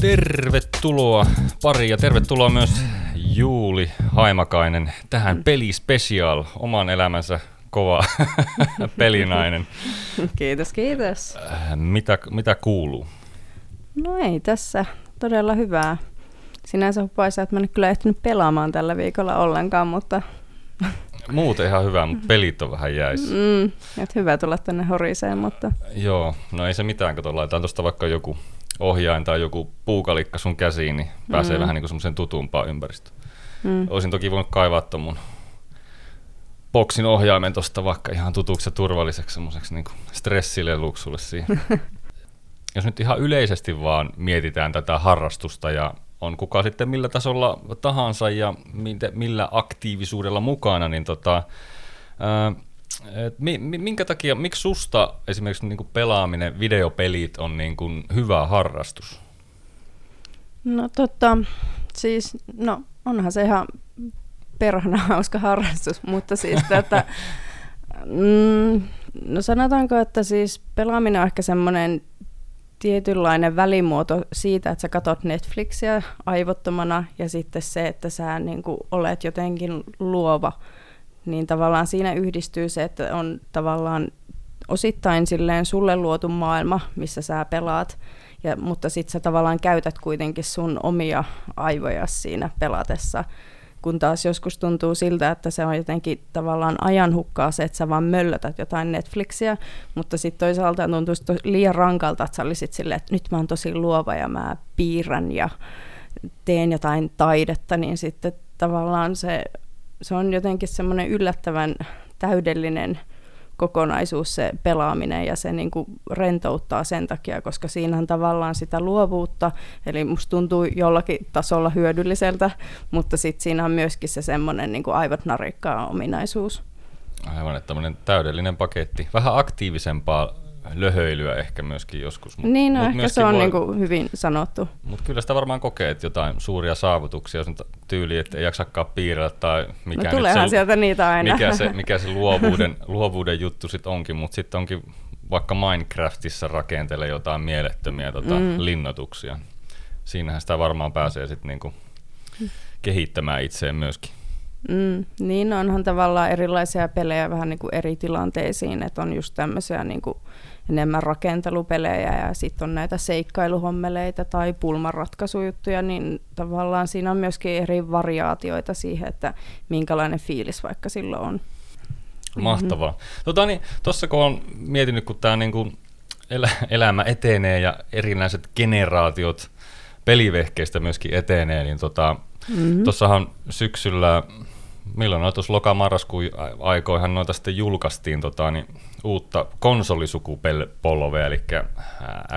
Tervetuloa pari ja tervetuloa myös Juuli Haimakainen tähän pelispesiaal, oman elämänsä kova pelinainen. Kiitos, kiitos. Mitä, mitä kuuluu? No ei tässä, todella hyvää. Sinänsä hupaisa, että mä en kyllä ehtinyt pelaamaan tällä viikolla ollenkaan, mutta... Muuten ihan hyvä, mutta pelit on vähän jäissä. Mm, että hyvä tulla tänne horiseen, mutta... Joo, no ei se mitään, kun laitetaan tuosta vaikka joku ohjain tai joku puukalikka sun käsiin, niin pääsee mm. vähän niin semmoiseen tutumpaan ympäristöön. Mm. Olisin toki voinut kaivaa tuon mun boksin ohjaimen tuosta vaikka ihan tutuksi ja turvalliseksi semmoiseksi niin stressileluksi siihen. Jos nyt ihan yleisesti vaan mietitään tätä harrastusta ja on kuka sitten millä tasolla tahansa ja millä aktiivisuudella mukana, niin tota, ää, et mi, minkä takia, miksi susta esimerkiksi niin pelaaminen, videopelit on niin kuin hyvä harrastus? No tota, siis, no onhan se ihan perhana hauska harrastus, mutta siis tätä, mm, no sanotaanko, että siis pelaaminen on ehkä semmoinen tietynlainen välimuoto siitä, että sä katot Netflixiä aivottomana ja sitten se, että sä niin kuin olet jotenkin luova niin tavallaan siinä yhdistyy se, että on tavallaan osittain silleen sulle luotu maailma, missä sä pelaat, ja, mutta sitten sä tavallaan käytät kuitenkin sun omia aivoja siinä pelatessa, kun taas joskus tuntuu siltä, että se on jotenkin tavallaan ajanhukkaa se, että sä vaan möllötät jotain Netflixiä, mutta sitten toisaalta tuntuu liian rankalta, että sä olisit silleen, että nyt mä oon tosi luova ja mä piirrän ja teen jotain taidetta, niin sitten tavallaan se se on jotenkin semmoinen yllättävän täydellinen kokonaisuus se pelaaminen ja se niin kuin rentouttaa sen takia, koska siinä on tavallaan sitä luovuutta, eli musta tuntuu jollakin tasolla hyödylliseltä, mutta sitten siinä on myöskin se semmoinen niin aivot narikkaa ominaisuus. Aivan, että tämmöinen täydellinen paketti. Vähän aktiivisempaa löhöilyä ehkä myöskin joskus. Mut, niin, no, mut ehkä se on voi, niin hyvin sanottu. Mutta kyllä sitä varmaan kokee, että jotain suuria saavutuksia, jos tyyli, että ei jaksakaan piirrellä tai mikä no, tuleehan se, sieltä niitä aina. Mikä se, mikä se luovuuden, luovuuden juttu sitten onkin, mutta sitten onkin vaikka Minecraftissa rakentelee jotain mielettömiä tota, mm. linnoituksia. Siinähän sitä varmaan pääsee sitten niinku kehittämään itseään myöskin. Mm, niin onhan tavallaan erilaisia pelejä vähän niin kuin eri tilanteisiin, että on just tämmöisiä niin kuin enemmän rakentelupelejä ja sitten on näitä seikkailuhommeleita tai pulmanratkaisujuttuja, niin tavallaan siinä on myöskin eri variaatioita siihen, että minkälainen fiilis vaikka silloin on. Mahtavaa. Mm-hmm. Tota, niin, tuossa kun on mietinyt, kun tämä niin elä, elämä etenee ja erinäiset generaatiot pelivehkeistä myöskin etenee, niin tota, mm-hmm. tuossahan syksyllä milloin on tuossa loka-marraskuun aikoihan noita sitten julkaistiin tota, niin uutta konsolisukupolvea, eli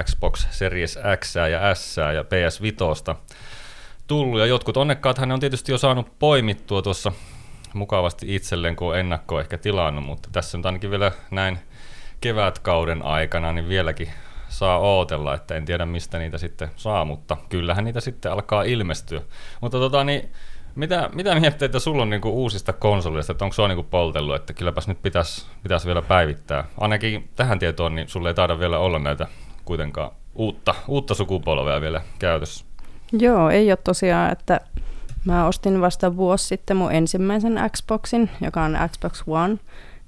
Xbox Series X ja S ja PS Vitosta tullut, ja jotkut onnekkaathan ne on tietysti jo saanut poimittua tuossa mukavasti itselleen, kun on ennakkoa ehkä tilannut, mutta tässä nyt ainakin vielä näin kevätkauden aikana, niin vieläkin saa ootella, että en tiedä mistä niitä sitten saa, mutta kyllähän niitä sitten alkaa ilmestyä. Mutta tota niin, mitä, mitä mietteitä sulla on niinku uusista konsoleista, että onko se on niinku poltellut, että kylläpäs nyt pitäisi pitäis vielä päivittää. Ainakin tähän tietoon, niin sulle ei taida vielä olla näitä kuitenkaan uutta, uutta sukupolvea vielä käytössä. Joo, ei ole tosiaan, että mä ostin vasta vuosi sitten mun ensimmäisen Xboxin, joka on Xbox One,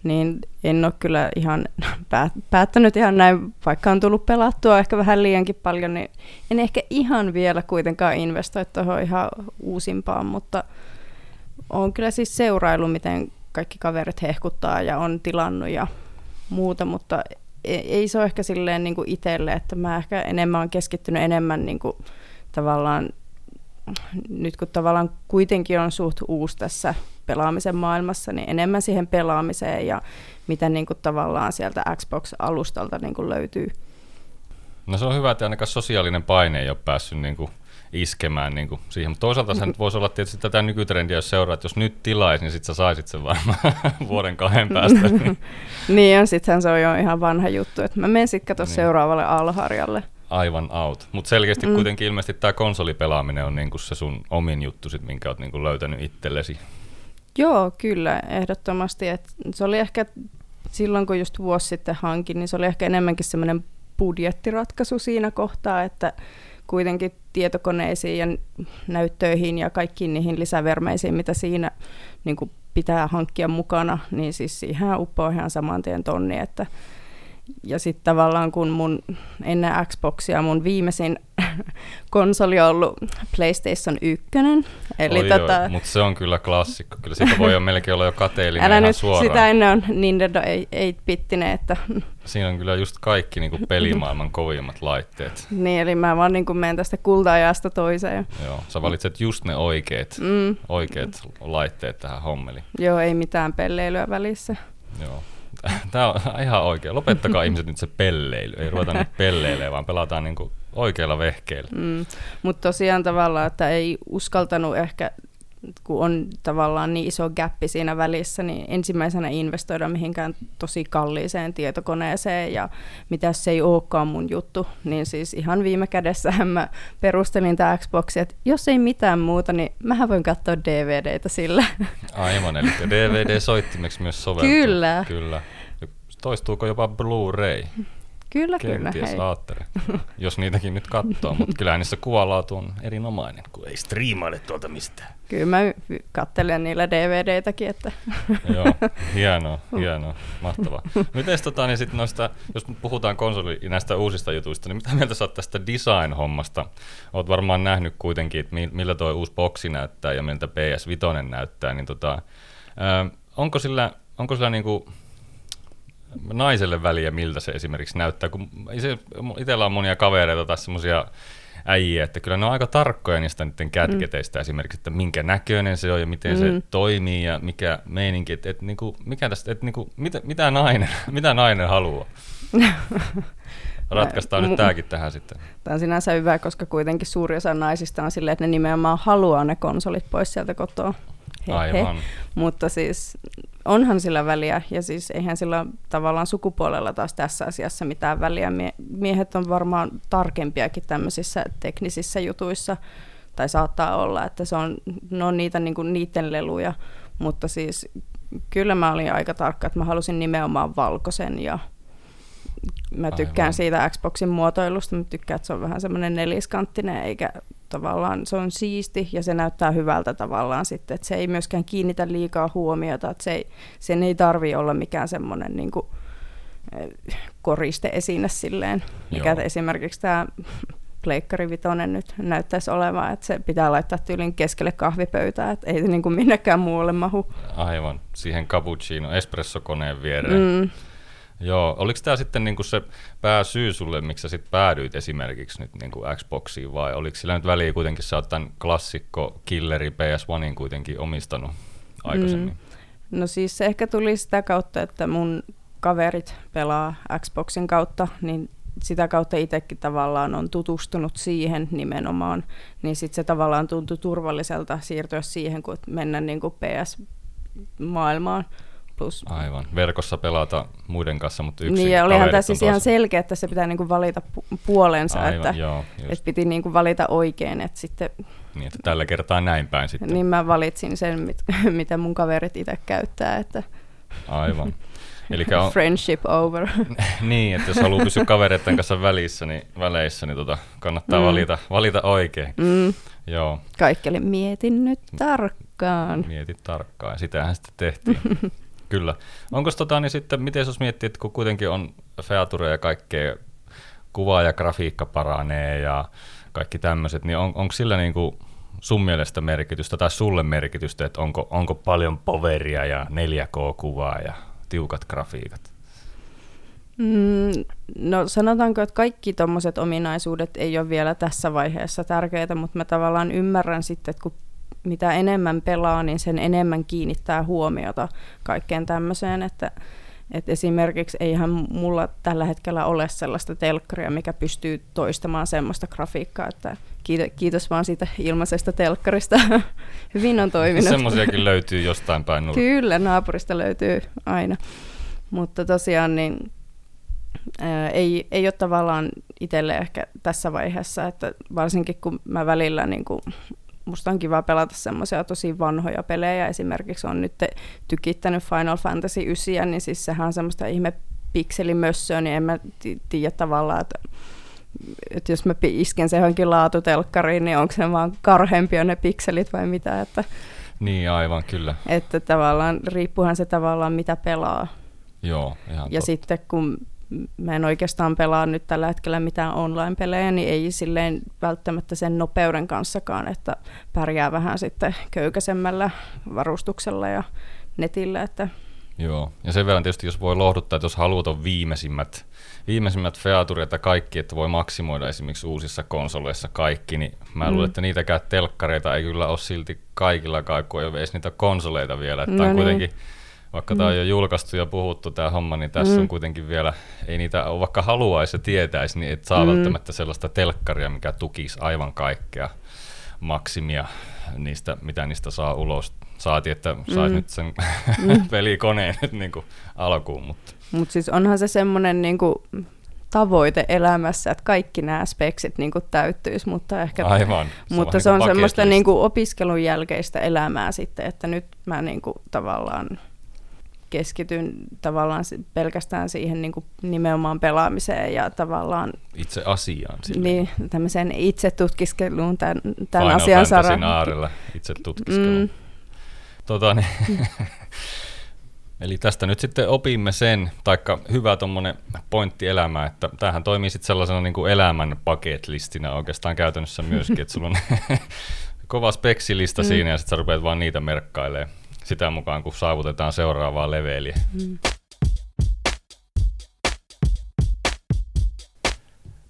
niin en ole kyllä ihan päättänyt ihan näin, vaikka on tullut pelattua ehkä vähän liiankin paljon, niin en ehkä ihan vielä kuitenkaan investoi tuohon ihan uusimpaan, mutta on kyllä siis seurailu, miten kaikki kaverit hehkuttaa ja on tilannut ja muuta, mutta e-, ei se ole ehkä silleen niin itselle, että mä ehkä enemmän on keskittynyt enemmän niin kuin tavallaan, nyt kun tavallaan kuitenkin on suht uusi tässä pelaamisen maailmassa, niin enemmän siihen pelaamiseen ja mitä niin kuin tavallaan sieltä Xbox-alustalta niin kuin löytyy. No se on hyvä, että ainakaan sosiaalinen paine ei ole päässyt niin kuin iskemään niin kuin siihen. Mutta toisaalta se nyt voisi olla tietysti tätä nykytrendiä, jos seuraa, että jos nyt tilaisi, niin sitten sä saisit sen varmaan vuoden kahden päästä. Niin, niin ja sittenhän se on jo ihan vanha juttu, että mä menen sitten niin. seuraavalle alharjalle. Aivan out. Mutta selkeästi mm. kuitenkin ilmeisesti tämä konsolipelaaminen on niinku se sun omin juttu, sit, minkä oot niinku löytänyt itsellesi Joo, kyllä, ehdottomasti. Et se oli ehkä silloin, kun just vuosi sitten hankin, niin se oli ehkä enemmänkin semmoinen budjettiratkaisu siinä kohtaa, että kuitenkin tietokoneisiin ja näyttöihin ja kaikkiin niihin lisävermeisiin, mitä siinä niin pitää hankkia mukana, niin siis siihen uppoo ihan saman tien tonni, että ja sitten tavallaan kun mun ennen Xboxia mun viimeisin konsoli on ollut PlayStation 1. Eli Oi tota... joo, mutta se on kyllä klassikko. Kyllä siitä voi jo melkein olla jo kateellinen Älä ihan nyt suoraan. sitä ennen on Nintendo 8-bittinen. Että... Siinä on kyllä just kaikki niin kuin pelimaailman kovimmat laitteet. niin, eli mä vaan niin kuin menen tästä kulta-ajasta toiseen. Joo, sä valitset just ne oikeat, mm. oikeat laitteet tähän hommeliin. Joo, ei mitään pelleilyä välissä. Joo. Tämä on ihan oikein. Lopettakaa ihmiset nyt se pelleily. Ei ruveta nyt pelleilemään, vaan pelataan niin kuin oikeilla vehkeillä. Mm. Mutta tosiaan tavallaan, että ei uskaltanut ehkä kun on tavallaan niin iso gappi siinä välissä, niin ensimmäisenä investoida mihinkään tosi kalliiseen tietokoneeseen ja mitä se ei olekaan mun juttu, niin siis ihan viime kädessä mä perustelin tämä Xboxi, että jos ei mitään muuta, niin mähän voin katsoa DVDtä sillä. Aivan, eli DVD-soittimeksi myös soveltuu. Kyllä. Kyllä. Toistuuko jopa Blu-ray? Kyllä, kyllä. Kenties aattere, jos niitäkin nyt katsoo, mutta kyllä niissä kuvalaatu on erinomainen, kun ei striimaile tuolta mistään. Kyllä mä kattelen niillä DVDtäkin, että... Joo, hienoa, hienoa, mahtavaa. Miten tota, niin sit noista, jos puhutaan konsoli näistä uusista jutuista, niin mitä mieltä sä oot tästä design-hommasta? Oot varmaan nähnyt kuitenkin, että millä tuo uusi boksi näyttää ja miltä PS5 näyttää, niin tota, onko sillä, onko sillä niinku, naiselle väliä, miltä se esimerkiksi näyttää, kun se, itsellä on monia kavereita tai semmoisia äijiä, että kyllä ne on aika tarkkoja niistä niiden kätketeistä mm. esimerkiksi, että minkä näköinen se on ja miten mm. se toimii ja mikä meininki, että, että, niin kuin, mikä tästä, että niin kuin, mitä, mitä, nainen, mitä nainen haluaa. Ratkaistaan nyt tämäkin tähän sitten. Tämä on sinänsä hyvä, koska kuitenkin suuri osa naisista on silleen, että ne nimenomaan haluaa ne konsolit pois sieltä kotoa. He, Aivan. He. Mutta siis onhan sillä väliä, ja siis eihän sillä tavallaan sukupuolella taas tässä asiassa mitään väliä. Miehet on varmaan tarkempiakin tämmöisissä teknisissä jutuissa, tai saattaa olla, että se on, ne on niitä niin kuin niiden leluja, mutta siis kyllä mä olin aika tarkka, että mä halusin nimenomaan valkoisen ja mä tykkään Aivan. siitä Xboxin muotoilusta, mä tykkään, että se on vähän semmoinen neliskanttinen, eikä tavallaan se on siisti ja se näyttää hyvältä tavallaan sitten, että se ei myöskään kiinnitä liikaa huomiota, että se ei, sen ei tarvi olla mikään semmoinen niin kuin, eh, koriste esine silleen, mikä Joo. esimerkiksi tämä Pleikkari Vitoinen nyt näyttäisi olevan, että se pitää laittaa tyylin keskelle kahvipöytää, että ei se niin kuin minnekään muualle mahu. Aivan, siihen cappuccino espressokoneen viereen. Mm. Joo, oliko tämä sitten niinku se pääsyy sulle, miksi sä sitten päädyit esimerkiksi nyt niinku Xboxiin, vai oliko sillä nyt väliä kuitenkin, sä oot tämän klassikko killeri PS1 kuitenkin omistanut aikaisemmin? Mm. No siis se ehkä tuli sitä kautta, että mun kaverit pelaa Xboxin kautta, niin sitä kautta itsekin tavallaan on tutustunut siihen nimenomaan, niin sitten se tavallaan tuntui turvalliselta siirtyä siihen, kun mennä niin kuin PS-maailmaan. Plus. Aivan. Verkossa pelata muiden kanssa, mutta yksin Niin, ja olihan tässä siis ihan selkeä, että se pitää niinku valita pu- puolensa, Aivan, että, joo, että piti niinku valita oikein. Että sitten, niin, että tällä kertaa näin päin sitten. Niin mä valitsin sen, mit, mitä mun kaverit itse käyttää. Että Aivan. Elikkä on... Friendship over. niin, että jos haluaa pysyä kavereiden kanssa välissä, niin, väleissä, niin tota, kannattaa mm. valita, valita oikein. Mm. Joo. Kaikkelle mietin nyt tarkkaan. Mietit tarkkaan, ja sitähän sitten tehtiin. Kyllä. Onko tota, niin sitten, miten jos miettii, että kun kuitenkin on feature ja kaikkea, kuva ja grafiikka paranee ja kaikki tämmöiset, niin on, onko sillä niin kuin sun mielestä merkitystä tai sulle merkitystä, että onko, onko paljon poveria ja 4K-kuvaa ja tiukat grafiikat? Mm, no sanotaanko, että kaikki tuommoiset ominaisuudet ei ole vielä tässä vaiheessa tärkeitä, mutta mä tavallaan ymmärrän sitten, että kun mitä enemmän pelaa, niin sen enemmän kiinnittää huomiota kaikkeen tämmöiseen, että et esimerkiksi eihän mulla tällä hetkellä ole sellaista telkkaria, mikä pystyy toistamaan semmoista grafiikkaa, että kiitos vaan siitä ilmaisesta telkkarista. Hyvin on toiminut. Semmoisiakin löytyy jostain päin nurkka. Kyllä, naapurista löytyy aina. Mutta tosiaan niin, ää, ei, ei ole tavallaan itselle ehkä tässä vaiheessa, että varsinkin kun mä välillä niin kuin musta on kiva pelata semmoisia tosi vanhoja pelejä. Esimerkiksi on nyt tykittänyt Final Fantasy 9, niin siis sehän on semmoista ihme pikselimössöä, niin en mä tiedä tavallaan, että, että jos mä isken se johonkin laatutelkkariin, niin onko se vaan karheampia ne pikselit vai mitä, että niin, aivan, kyllä. Että tavallaan, riippuuhan se tavallaan mitä pelaa. Joo, ihan Ja totta. sitten kun mä en oikeastaan pelaa nyt tällä hetkellä mitään online-pelejä, niin ei silleen välttämättä sen nopeuden kanssakaan, että pärjää vähän sitten köykäisemmällä varustuksella ja netillä, että Joo, ja sen verran tietysti, jos voi lohduttaa, että jos haluat on viimeisimmät, viimeisimmät featuret ja kaikki, että voi maksimoida esimerkiksi uusissa konsoleissa kaikki, niin mä mm. luulen, että niitäkään telkkareita ei kyllä ole silti kaikilla kun ei ole edes niitä konsoleita vielä. Että No on niin. kuitenkin, vaikka tämä on jo julkaistu ja puhuttu tämä homma, niin tässä mm. on kuitenkin vielä, ei niitä ole, vaikka haluaisi ja tietäisi, niin et saa mm. välttämättä sellaista telkkaria, mikä tukisi aivan kaikkea maksimia niistä, mitä niistä saa ulos. Saati, että sais Mm. nyt sen mm. pelikoneen nyt niin kuin alkuun, mutta Mutta siis onhan se semmoinen niinku tavoite elämässä, että kaikki nämä speksit niinku täyttyisi, mutta ehkä aivan. mutta on se on semmoista list. niinku opiskelun jälkeistä elämää sitten, että nyt mä niinku tavallaan keskityn tavallaan pelkästään siihen niinku nimenomaan pelaamiseen ja tavallaan itse asiaan. silleen. niin, tämmöiseen itse tutkiskeluun tämän, tämän Final asian saralla. äärellä itse tutkiskelu. Mm. Tota, niin, Eli tästä nyt sitten opimme sen, taikka hyvä tuommoinen pointti elämään, että tämähän toimii sitten sellaisena niin kuin elämän bucket listinä oikeastaan käytännössä myöskin, että sulla on kova speksilista mm. siinä ja sitten sä rupeat vaan niitä merkkailemaan sitä mukaan, kun saavutetaan seuraavaa leveliä. mm.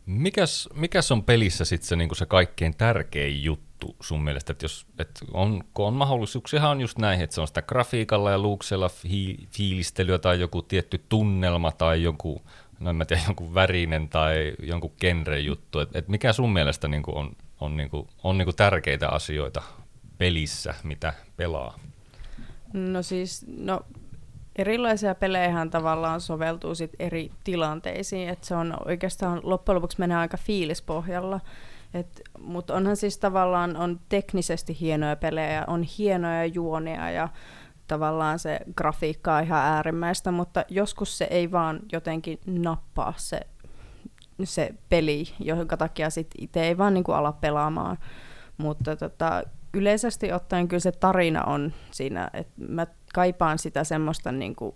Mikäs, mikäs on pelissä sitten se, niinku se kaikkein tärkein juttu sun mielestä, että jos et on, kun on mahdollisuuksia on just näihin, että se on sitä grafiikalla ja luuksella fi, fiilistelyä tai joku tietty tunnelma tai joku, no en mä tiedä, jonkun värinen tai jonkun genre juttu, että et mikä sun mielestä niinku on, on, niinku, on niinku tärkeitä asioita pelissä, mitä pelaa? No siis, no erilaisia pelejähän tavallaan soveltuu sit eri tilanteisiin, että se on oikeastaan loppujen lopuksi menee aika fiilispohjalla. Mutta onhan siis tavallaan on teknisesti hienoja pelejä, on hienoja juonia ja tavallaan se grafiikka on ihan äärimmäistä, mutta joskus se ei vaan jotenkin nappaa se, se peli, jonka takia sit itse ei vaan niinku ala pelaamaan. Mutta tota, yleisesti ottaen kyllä se tarina on siinä, että mä kaipaan sitä semmoista niin kuin,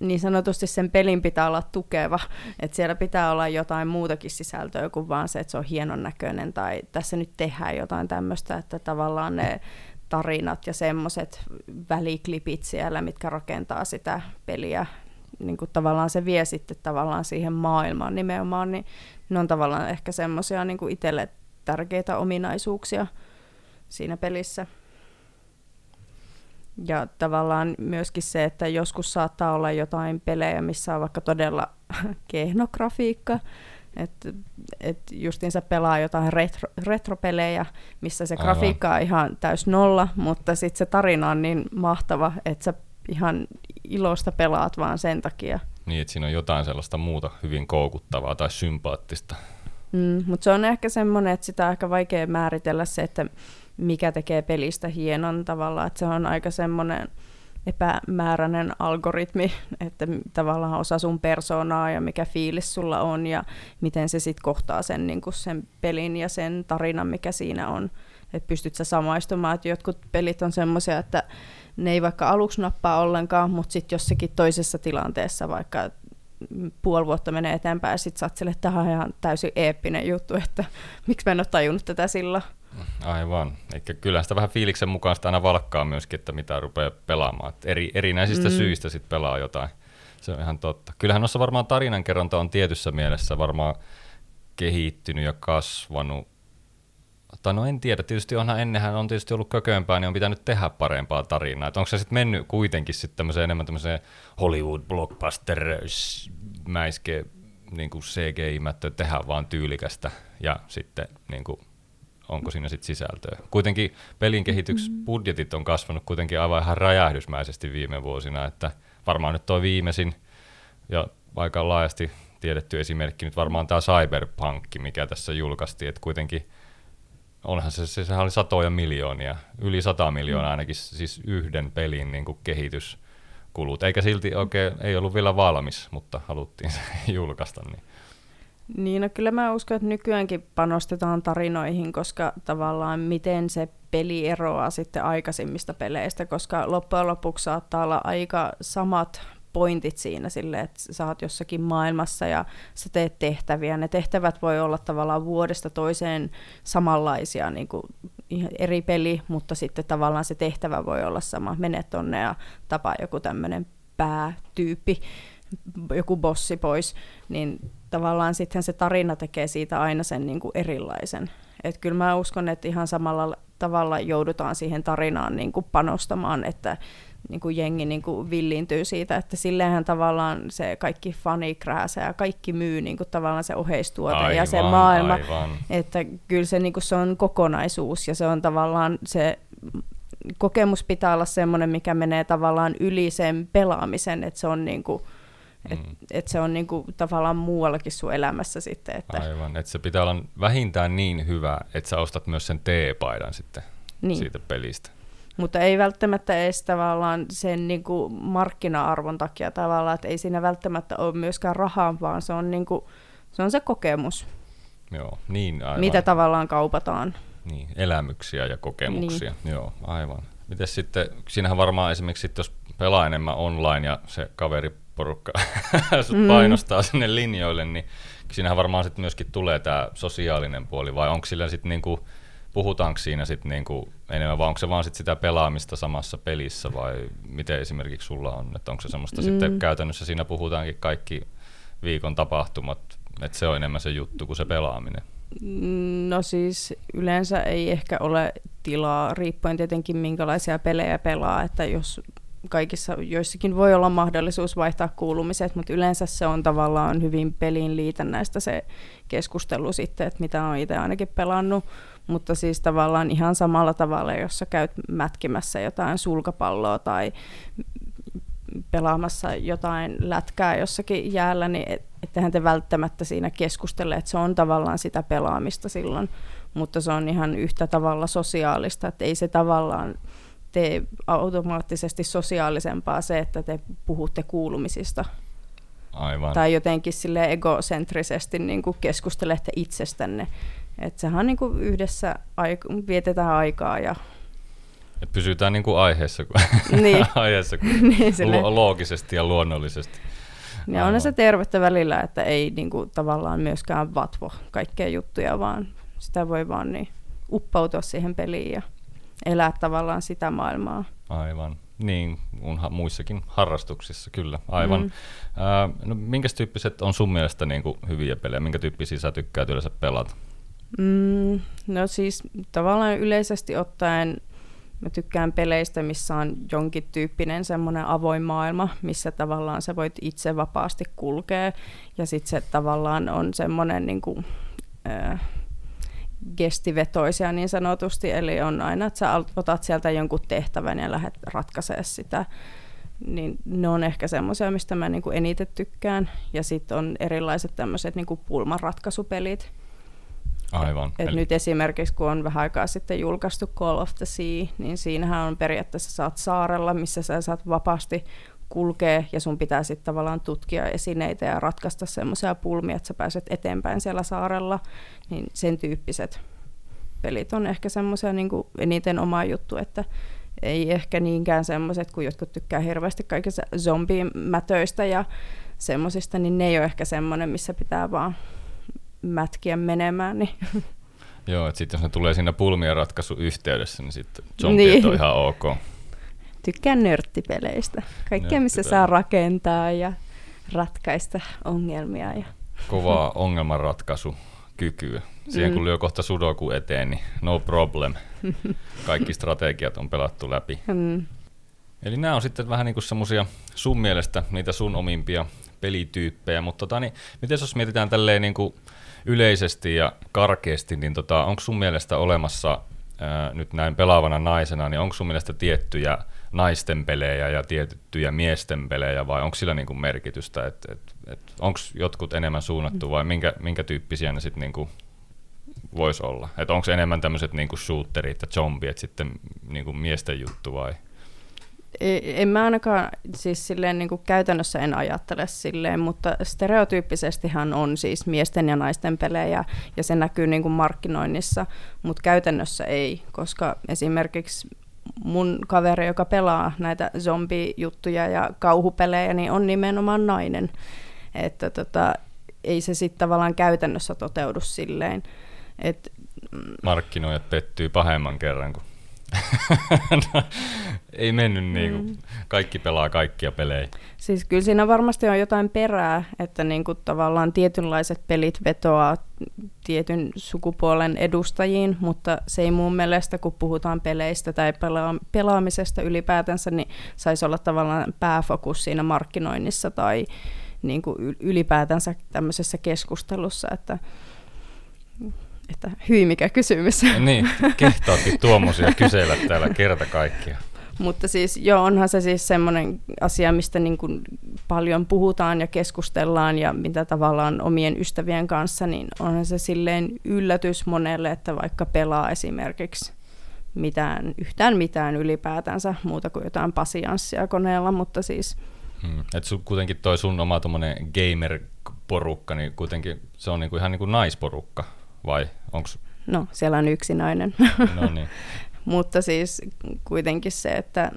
niin sanotusti sen pelin pitää olla tukeva, että siellä pitää olla jotain muutakin sisältöä kuin vaan se, että se on hienon näköinen tai tässä nyt tehdään jotain tämmöistä, että tavallaan ne tarinat ja semmoiset väliklipit siellä, mitkä rakentaa sitä peliä, niin kuin tavallaan se vie sitten tavallaan siihen maailmaan nimenomaan, niin ne on tavallaan ehkä semmoisia niin itselle tärkeitä ominaisuuksia siinä pelissä. Ja tavallaan myöskin se, että joskus saattaa olla jotain pelejä, missä on vaikka todella kehno grafiikka, että et justiinsa pelaa jotain retro, retropelejä, missä se Aivan. grafiikka on ihan täys nolla, mutta sitten se tarina on niin mahtava, että sä ihan ilosta pelaat vaan sen takia. Niin, että siinä on jotain sellaista muuta hyvin koukuttavaa tai sympaattista. Mm, mutta se on ehkä semmoinen, että sitä on aika vaikea määritellä se, että mikä tekee pelistä hienon tavalla, että se on aika semmoinen epämääräinen algoritmi, että tavallaan osa sun persoonaa ja mikä fiilis sulla on ja miten se sitten kohtaa sen, niin sen pelin ja sen tarinan, mikä siinä on. Että pystyt sä samaistumaan, että jotkut pelit on semmoisia, että ne ei vaikka aluksi nappaa ollenkaan, mutta sitten jossakin toisessa tilanteessa vaikka puoli vuotta menee eteenpäin ja sitten sä oot sille, että tämä on ihan täysin eeppinen juttu, että miksi mä en ole tajunnut tätä silloin. Aivan. Eikä kyllä sitä vähän fiiliksen mukaan sitä aina valkkaa myöskin, että mitä rupeaa pelaamaan. Et eri, erinäisistä mm. Syistä sitten pelaa jotain. Se on ihan totta. Kyllähän noissa varmaan tarinankerronta on tietyssä mielessä varmaan kehittynyt ja kasvanut. Tai no en tiedä, tietysti onhan ennenhän on tietysti ollut kökömpää, niin on pitänyt tehdä parempaa tarinaa. Et onko se sitten mennyt kuitenkin sitten tämmöiseen enemmän tämmöiseen Hollywood blockbuster mäiske niin kuin CGI-mättö, tehdä vaan tyylikästä ja sitten niin kuin, onko siinä sitten sisältöä. Kuitenkin pelin kehitysbudjetit on kasvanut kuitenkin aivan ihan räjähdysmäisesti viime vuosina, että varmaan nyt tuo viimeisin ja aika laajasti tiedetty esimerkki nyt varmaan tämä Cyberpunk, mikä tässä julkaistiin, että kuitenkin onhan se, se, sehän oli satoja miljoonia, yli sata miljoonaa ainakin siis yhden pelin niin kuin kehityskulut, eikä silti oikein, ei ollut vielä valmis, mutta haluttiin se julkaista. Niin. Niin, no kyllä mä uskon, että nykyäänkin panostetaan tarinoihin, koska tavallaan miten se peli eroaa sitten aikaisemmista peleistä, koska loppujen lopuksi saattaa olla aika samat pointit siinä sille, että sä oot jossakin maailmassa ja sä teet tehtäviä. Ne tehtävät voi olla tavallaan vuodesta toiseen samanlaisia, niin kuin eri peli, mutta sitten tavallaan se tehtävä voi olla sama. Mene tonne ja tapaa joku tämmöinen päätyyppi, joku bossi pois, niin tavallaan sitten se tarina tekee siitä aina sen niin kuin erilaisen. Et kyllä mä uskon, että ihan samalla tavalla joudutaan siihen tarinaan niin kuin panostamaan, että niin kuin jengi niin kuin villiintyy siitä, että silleenhän tavallaan se kaikki fanikrääsä ja kaikki myy niin kuin tavallaan se oheistuote aivan, ja se maailma, aivan. että kyllä se, niin kuin se on kokonaisuus ja se on tavallaan se kokemus pitää olla semmoinen, mikä menee tavallaan yli sen pelaamisen, että se on niin kuin, et, mm. et se on niinku tavallaan muuallakin sun elämässä sitten. Että... Aivan, että se pitää olla vähintään niin hyvä, että sä ostat myös sen T-paidan sitten niin. siitä pelistä. Mutta ei välttämättä edes tavallaan sen niinku markkina-arvon takia tavallaan, että ei siinä välttämättä ole myöskään rahaa, vaan se on, niinku, se, on se kokemus. Joo, niin aivan. Mitä tavallaan kaupataan. Niin, elämyksiä ja kokemuksia. Niin. Joo, aivan. Miten sitten, siinähän varmaan esimerkiksi jos pelaa enemmän online ja se kaveri porukka mm. painostaa sinne linjoille, niin siinähän varmaan sitten myöskin tulee tämä sosiaalinen puoli, vai onko sillä sitten niinku, puhutaanko siinä sitten niinku enemmän, vai onko se vaan sit sitä pelaamista samassa pelissä, vai miten esimerkiksi sulla on, että onko se semmoista mm. sitten käytännössä siinä puhutaankin kaikki viikon tapahtumat, että se on enemmän se juttu kuin se pelaaminen? No siis yleensä ei ehkä ole tilaa, riippuen tietenkin minkälaisia pelejä pelaa, että jos kaikissa, joissakin voi olla mahdollisuus vaihtaa kuulumiset, mutta yleensä se on tavallaan hyvin peliin liitännäistä se keskustelu sitten, että mitä on itse ainakin pelannut, mutta siis tavallaan ihan samalla tavalla, jos sä käyt mätkimässä jotain sulkapalloa tai pelaamassa jotain lätkää jossakin jäällä, niin ettehän te välttämättä siinä keskustele, että se on tavallaan sitä pelaamista silloin, mutta se on ihan yhtä tavalla sosiaalista, että ei se tavallaan tee automaattisesti sosiaalisempaa se, että te puhutte kuulumisista. Aivan. Tai jotenkin sille egocentrisesti niin kuin keskustelette itsestänne. Että sehän niin kuin yhdessä aik- vietetään aikaa ja et pysytään niin kuin aiheessa, niin. aiheessa niin, lo- loogisesti ja luonnollisesti. Ja on se tervettä välillä, että ei niin kuin, tavallaan myöskään vatvo kaikkea juttuja, vaan sitä voi vaan niin uppautua siihen peliin ja elää tavallaan sitä maailmaa. Aivan. Niin, unha, muissakin harrastuksissa, kyllä, aivan. Mm. Ää, no, minkä tyyppiset on sun mielestä niin kuin, hyviä pelejä? Minkä tyyppisiä sä tykkäät yleensä pelata? Mm, no siis tavallaan yleisesti ottaen mä tykkään peleistä, missä on jonkin tyyppinen semmoinen avoin maailma, missä tavallaan sä voit itse vapaasti kulkea. Ja sitten se tavallaan on semmoinen niin kuin, äh, gestivetoisia niin sanotusti, eli on aina, että sä otat sieltä jonkun tehtävän ja lähdet ratkaisemaan sitä. Niin ne on ehkä semmoisia, mistä mä niinku eniten tykkään. Ja sitten on erilaiset tämmöiset niinku pulmanratkaisupelit. Aivan. Et, et Eli... Nyt esimerkiksi, kun on vähän aikaa sitten julkaistu Call of the Sea, niin siinähän on periaatteessa saat saarella, missä sä saat vapaasti kulkee ja sun pitää sitten tavallaan tutkia esineitä ja ratkaista semmoisia pulmia, että sä pääset eteenpäin siellä saarella, niin sen tyyppiset pelit on ehkä semmoisia niin eniten oma juttu, että ei ehkä niinkään semmoiset, kun jotkut tykkää hirveästi kaikista zombimätöistä ja semmoisista, niin ne ei ole ehkä semmoinen, missä pitää vaan mätkiä menemään. Niin. Joo, että sitten jos ne tulee siinä pulmien ratkaisu yhteydessä, niin sitten zombiet niin. on ihan ok tykkään nörttipeleistä. Kaikkea, missä saa rakentaa ja ratkaista ongelmia. Ja... Kovaa ongelmanratkaisukykyä. Siihen kun mm. lyö kohta sudoku eteen, niin no problem. Kaikki strategiat on pelattu läpi. Mm. Eli nämä on sitten vähän niin kuin semmosia sun mielestä niitä sun omimpia pelityyppejä, mutta tota, niin, miten jos mietitään tälleen niin kuin yleisesti ja karkeasti, niin tota, onko sun mielestä olemassa ää, nyt näin pelaavana naisena, niin onko sun mielestä tiettyjä naisten pelejä ja tiettyjä miesten pelejä, vai onko sillä niin kuin merkitystä, että et, et, onko jotkut enemmän suunnattu vai minkä, minkä tyyppisiä ne sitten niin voisi olla? Että onko enemmän tämmöiset niinku shooterit ja zombiet sitten niinku miesten juttu vai? En mä ainakaan siis silleen niin kuin käytännössä en ajattele silleen, mutta stereotyyppisestihan on siis miesten ja naisten pelejä ja se näkyy niin kuin markkinoinnissa, mutta käytännössä ei, koska esimerkiksi mun kaveri, joka pelaa näitä zombijuttuja ja kauhupelejä, niin on nimenomaan nainen. Että tota, ei se sitten tavallaan käytännössä toteudu silleen. Et, Markkinoijat pettyy pahemman kerran, kun no, ei mennyt niin kuin mm. kaikki pelaa kaikkia pelejä. Siis kyllä siinä varmasti on jotain perää, että niin kuin tavallaan tietynlaiset pelit vetoaa tietyn sukupuolen edustajiin, mutta se ei mun mielestä, kun puhutaan peleistä tai pela- pelaamisesta ylipäätänsä, niin saisi olla tavallaan pääfokus siinä markkinoinnissa tai niin kuin ylipäätänsä tämmöisessä keskustelussa, että että hyi mikä kysymys. Niin, kehtaatkin tuommoisia kysellä täällä kerta kaikkia. Mutta siis joo, onhan se siis semmoinen asia, mistä niin kuin paljon puhutaan ja keskustellaan ja mitä tavallaan omien ystävien kanssa, niin onhan se silleen yllätys monelle, että vaikka pelaa esimerkiksi mitään, yhtään mitään ylipäätänsä muuta kuin jotain pasianssia koneella, mutta siis... Hmm. Et sun, kuitenkin toi sun oma gamer-porukka, niin kuitenkin se on niinku ihan niinku naisporukka vai onko... No, siellä on yksi nainen. no niin. Mutta siis kuitenkin se, että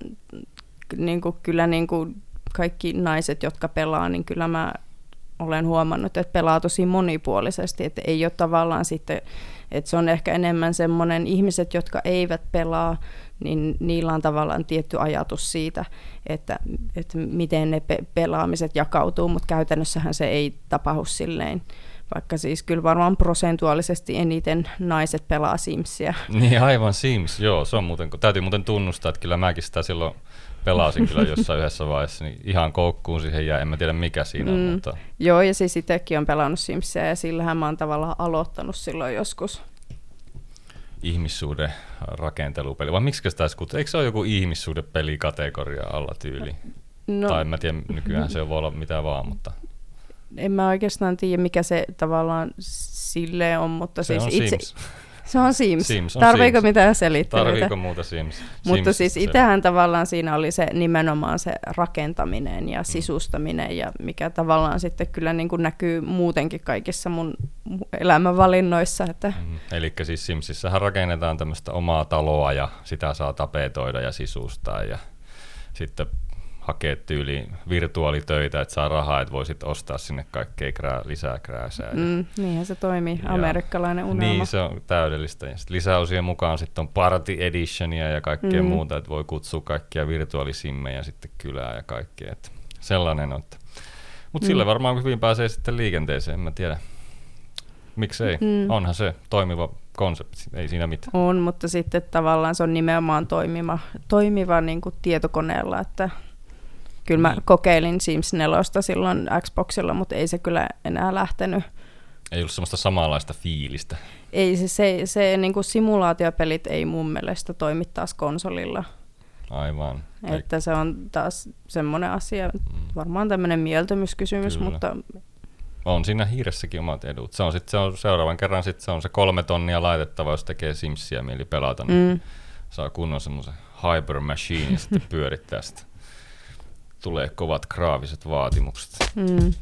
niin kuin, kyllä niin kuin kaikki naiset, jotka pelaa, niin kyllä mä olen huomannut, että pelaa tosi monipuolisesti, että ei ole tavallaan sitten, että se on ehkä enemmän semmoinen ihmiset, jotka eivät pelaa, niin niillä on tavallaan tietty ajatus siitä, että, että miten ne pe- pelaamiset jakautuu, mutta käytännössähän se ei tapahdu silleen vaikka siis kyllä varmaan prosentuaalisesti eniten naiset pelaa Simsia. Niin aivan Sims, joo, se on muuten, täytyy muuten tunnustaa, että kyllä mäkin sitä silloin pelasin kyllä jossain yhdessä vaiheessa, niin ihan koukkuun siihen ja en mä tiedä mikä siinä on. Mm. Mutta... Joo, ja siis itsekin on pelannut Simsia ja sillähän mä oon tavallaan aloittanut silloin joskus. Ihmissuuden rakentelupeli, vai miksi sitä edes Eikö se ole joku ihmissuuden pelikategoria alla tyyli? No. Tai en mä tiedä, nykyään se voi olla mitä vaan, mutta en mä oikeastaan tiedä, mikä se tavallaan sille on, mutta se siis on itse... Sims. Se on Sims. Sims on Tarviiko Sims. mitään selittelyä? Tarviiko muuta Sims? Mutta Sims siis se- itsehän tavallaan siinä oli se nimenomaan se rakentaminen ja sisustaminen ja mikä tavallaan sitten kyllä niin kuin näkyy muutenkin kaikissa mun elämänvalinnoissa. Että... Mm. Eli siis Simsissähän rakennetaan tämmöistä omaa taloa ja sitä saa tapetoida ja sisustaa ja sitten hakea tyyliin virtuaalitöitä, että saa rahaa, että voisit ostaa sinne kaikkea krää, lisää krääsää. Mm, niinhän se toimii, Ja- amerikkalainen unelma. Niin, se on täydellistä. Ja sit lisäosien mukaan sitten on Party Editionia ja kaikkea Mm. muuta, että voi kutsua kaikkia virtuaalisimmejä sitten kylään ja kaikkea. Että sellainen on. Mutta Mm. sillä varmaan hyvin pääsee sitten liikenteeseen, en mä tiedä. Miksei? Mm. Onhan se toimiva konsepti, ei siinä mitään. On, mutta sitten tavallaan se on nimenomaan toimiva, toimiva niin kuin tietokoneella, että kyllä mä Niin. kokeilin Sims 4 silloin Xboxilla, mutta ei se kyllä enää lähtenyt. Ei ollut semmoista samanlaista fiilistä. Ei se, se, se niin kuin simulaatiopelit ei mun mielestä toimi taas konsolilla. Aivan. Ei- Että se on taas semmoinen asia, Mm. varmaan tämmöinen mieltymyskysymys, Kyllä. mutta On siinä hiiressäkin omat edut. Se on, sit, se on seuraavan kerran sit se on se kolme tonnia laitettava, jos tekee Simsia mieli pelata, niin mm, saa kunnon semmoisen hyper machine ja sitten pyörittää sitä. Tulee kovat graafiset vaatimukset. mm,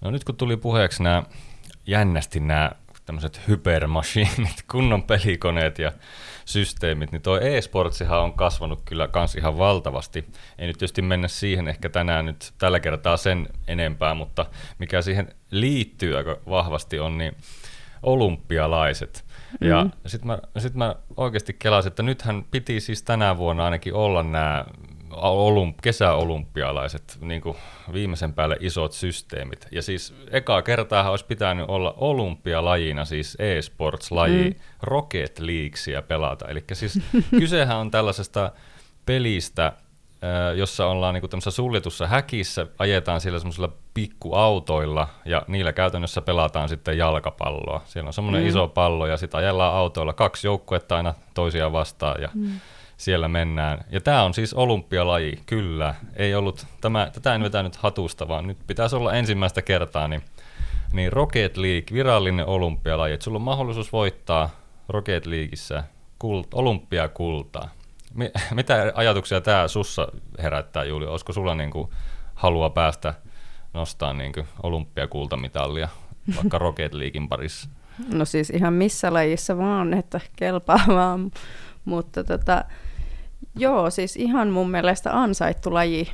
No nyt kun tuli puheeksi nämä jännästi nämä tämmöiset hypermachinit, kunnon pelikoneet ja systeemit, niin toi e-sportsihan on kasvanut kyllä kans ihan valtavasti. Ei nyt tietysti mennä siihen ehkä tänään nyt tällä kertaa sen enempää, mutta mikä siihen liittyy aika vahvasti on niin olympialaiset. Ja Mhm. sitten mä, sit mä oikeasti kelasin, että nythän piti siis tänä vuonna ainakin olla nämä olymp- kesäolympialaiset niin kuin viimeisen päälle isot systeemit. Ja siis ekaa kertaa olisi pitänyt olla olympialajina, siis e-sports-laji, Mm. Rocket Leaguesia pelata. Eli siis kysehän on tällaisesta pelistä, jossa ollaan niinku tämmöisessä suljetussa häkissä, ajetaan siellä semmoisilla pikkuautoilla ja niillä käytännössä pelataan sitten jalkapalloa. Siellä on semmoinen Mm. iso pallo ja sitten ajellaan autoilla kaksi joukkuetta aina toisiaan vastaan ja mm. siellä mennään. Ja tämä on siis olympialaji, kyllä. Ei ollut, tämä, tätä en vetänyt hatusta, vaan nyt pitäisi olla ensimmäistä kertaa, niin Niin Rocket League, virallinen olympialaji, että sulla on mahdollisuus voittaa Rocket Leagueissä kult, olympiakultaa. Mi- mitä ajatuksia tämä sussa herättää, Julia? Olisiko sulla niinku halua päästä nostaa niinku olympiakultamitalia vaikka Rocket Leaguein parissa? No siis ihan missä lajissa vaan, että kelpaa vaan. Mutta tota, joo, siis ihan mun mielestä ansaittu laji.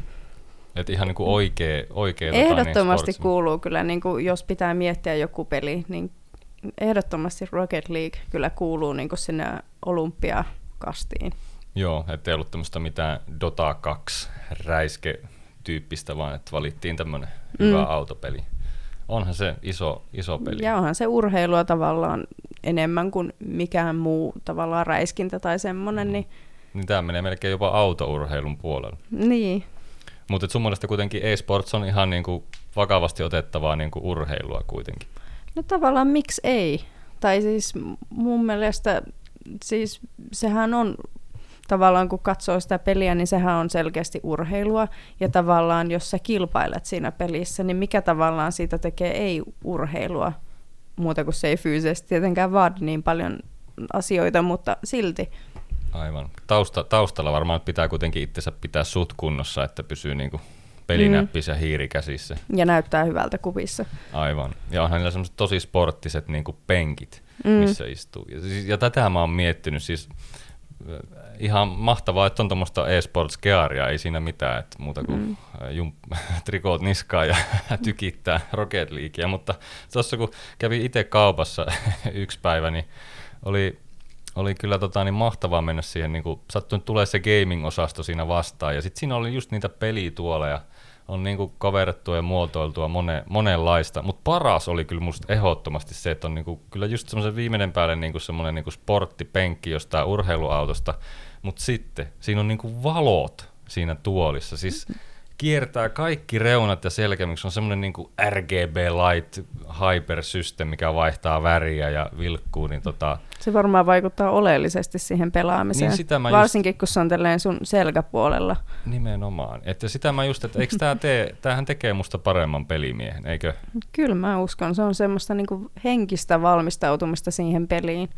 Et ihan niinku oikea, oikea tota, Ehdottomasti niin, sports- kuuluu kyllä, niin kuin jos pitää miettiä joku peli, niin ehdottomasti Rocket League kyllä kuuluu niin kuin sinne olympiakastiin. Joo, ettei ollut tämmöistä mitään Dota 2 räiske-tyyppistä, vaan että valittiin tämmöinen mm. hyvä autopeli. Onhan se iso, iso peli. Ja onhan se urheilua tavallaan enemmän kuin mikään muu tavallaan räiskintä tai semmoinen, Mm. niin, Niin tämä menee melkein jopa autourheilun puolelle. niin. Mutta sun mielestä kuitenkin e-sports on ihan niinku vakavasti otettavaa niinku urheilua kuitenkin. No tavallaan miksi ei? Tai siis mun mielestä siis sehän on tavallaan kun katsoo sitä peliä, niin sehän on selkeästi urheilua. Ja tavallaan jos sä kilpailet siinä pelissä, niin mikä tavallaan siitä tekee ei-urheilua? Muuta kuin se ei fyysisesti tietenkään vaadi niin paljon asioita, mutta silti. Aivan. Tausta, taustalla varmaan pitää kuitenkin itsensä pitää sut kunnossa, että pysyy niinku pelinäppis ja hiiri käsissä. Ja näyttää hyvältä kuvissa. Aivan. Ja onhan niillä semmoiset tosi sporttiset niinku penkit, Mm. missä istuu. Ja, siis, ja tätä mä oon miettinyt siis ihan mahtavaa, että on tuommoista e-sports gearia, ei siinä mitään, että muuta kuin mm. jum, trikoot niskaa ja tykittää Rocket Leaguea, mutta tuossa kun kävi itse kaupassa yksi päivä, niin oli, oli kyllä tota, niin mahtavaa mennä siihen, niin kuin, sattui tulee se gaming-osasto siinä vastaan, ja sitten siinä oli just niitä pelituoleja, on niinku kaverettua ja muotoiltua mone, monenlaista, mutta paras oli kyllä musta ehdottomasti se, että on niinku, kyllä just semmoisen viimeinen päälle niinku semmoinen niinku sporttipenkki jostain urheiluautosta, mutta sitten siinä on niinku valot siinä tuolissa, siis kiertää kaikki reunat ja selkämyksi, on semmoinen niinku RGB Light Hyper System, mikä vaihtaa väriä ja vilkkuu, niin tota, Se varmaan vaikuttaa oleellisesti siihen pelaamiseen. Niin sitä mä just- Varsinkin kun se on sun selkäpuolella. nimenomaan. Että sitä mä just, että eikö tämä tee, tämähän tekee musta paremman pelimiehen, eikö? Kyllä mä uskon, se on semmoista niinku henkistä valmistautumista siihen peliin.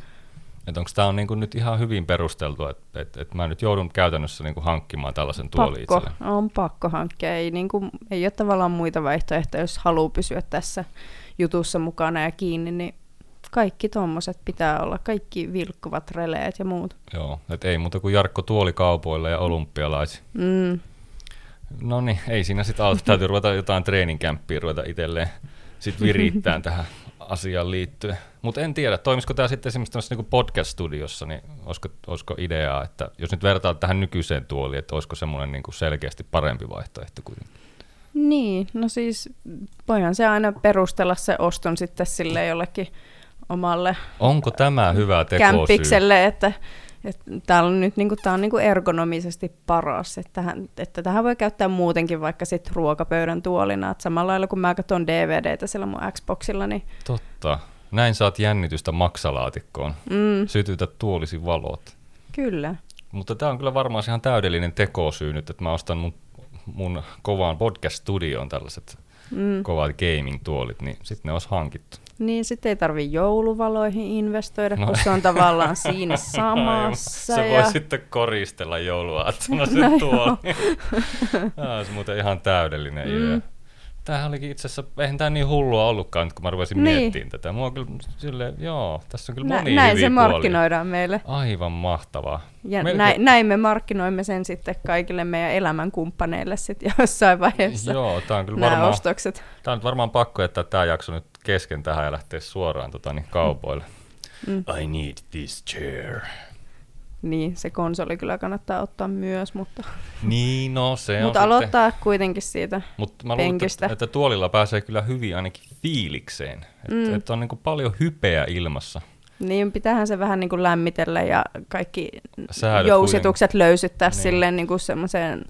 Että onko tämä on niinku nyt ihan hyvin perusteltua, että et, et mä nyt joudun käytännössä niinku hankkimaan tällaisen tuoli Pakko, itselle. on pakko hankkia. Ei, niinku, ei ole tavallaan muita vaihtoehtoja, jos haluaa pysyä tässä jutussa mukana ja kiinni, niin kaikki tommoset pitää olla, kaikki vilkkuvat releet ja muut. Joo, että ei muuta kuin Jarkko tuoli kaupoille ja olympialaisi. Mm. No niin, ei siinä sitten auta. Täytyy ruveta jotain treeninkämppiä ruveta itselleen sit virittään tähän asiaan liittyen. Mutta en tiedä, toimisiko tämä sitten esimerkiksi niinku podcast-studiossa, niin olisiko, olisiko ideaa, että jos nyt vertaat tähän nykyiseen tuoliin, että olisiko semmoinen niinku selkeästi parempi vaihtoehto kuitenkin. Niin, no siis voihan se aina perustella se oston sitten sille jollekin omalle Onko tämä hyvä tekosyy? kämppikselle, että, tää on nyt niinku, tää on niinku ergonomisesti paras, että tähän, että tähän voi käyttää muutenkin vaikka sit ruokapöydän tuolina, että samalla lailla kun mä katson DVDtä sillä mun Xboxilla, niin Totta. Näin saat jännitystä maksalaatikkoon. mm, Sytytä tuolisi valot. kyllä. Mutta tämä on kyllä varmaan ihan täydellinen tekosyy nyt, että mä ostan mun, mun kovaan podcast-studioon tällaiset Mm. kovat gaming-tuolit, niin sitten ne olisi hankittu. Niin sitten ei tarvi jouluvaloihin investoida, No. no. kun se on tavallaan siinä samassa. Se ja... voi sitten koristella jouluaattona sen No no tuoli. Tämä olisi muuten ihan täydellinen Mm. idea. Tämähän olikin itse asiassa, eihän tämä niin hullua ollutkaan, nyt kun mä rupesin Niin. miettimään tätä. Mua on kyllä silleen, joo, tässä on kyllä Nä, moni näin se puolia. markkinoidaan meille. Aivan mahtavaa. Ja Melkein- näin, näin me markkinoimme sen sitten kaikille meidän elämänkumppaneille sitten jossain vaiheessa. Joo, tämä on kyllä varmaan, tää on varmaan pakko jättää tämä jakso nyt kesken tähän ja lähteä suoraan tota, niin kaupoille. Mm. I need this chair. Niin, se konsoli kyllä kannattaa ottaa myös, mutta, Niin, no se on mutta sitten... aloittaa kuitenkin siitä. Mutta mä luulen, että, että tuolilla pääsee kyllä hyvin ainakin fiilikseen. Että Mm. et on niin kuin paljon hypeä ilmassa. Niin pitäähän se vähän niin kuin lämmitellä ja kaikki Säädöt jousitukset löysyttää Niin. silleen niin kuin semmoiseen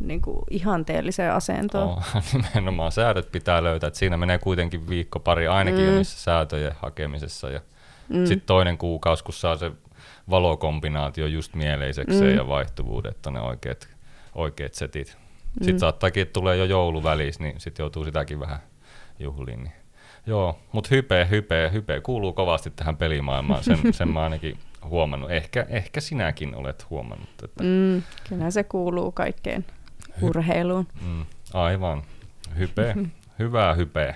niin kuin ihanteelliseen asentoon. Oh, nimenomaan säädöt pitää löytää. Et siinä menee kuitenkin viikko pari ainakin mm. Mm. niissä säätöjen hakemisessa. Ja Mm. sitten toinen kuukausi, kun saa se valokombinaatio just mieleisekseen Mm. ja vaihtuvuudet, että ne oikeat, oikeat setit. Mm. Sitten saattaakin, että tulee jo jouluvälis, niin sitten joutuu sitäkin vähän juhliin. Niin Joo, mutta hype, hype, hype kuuluu kovasti tähän pelimaailmaan, sen, sen mä ainakin huomannut. Ehkä, ehkä sinäkin olet huomannut. Että... Mm, kyllä se kuuluu kaikkeen urheiluun. Mm, aivan, hype, hyvää hypeä.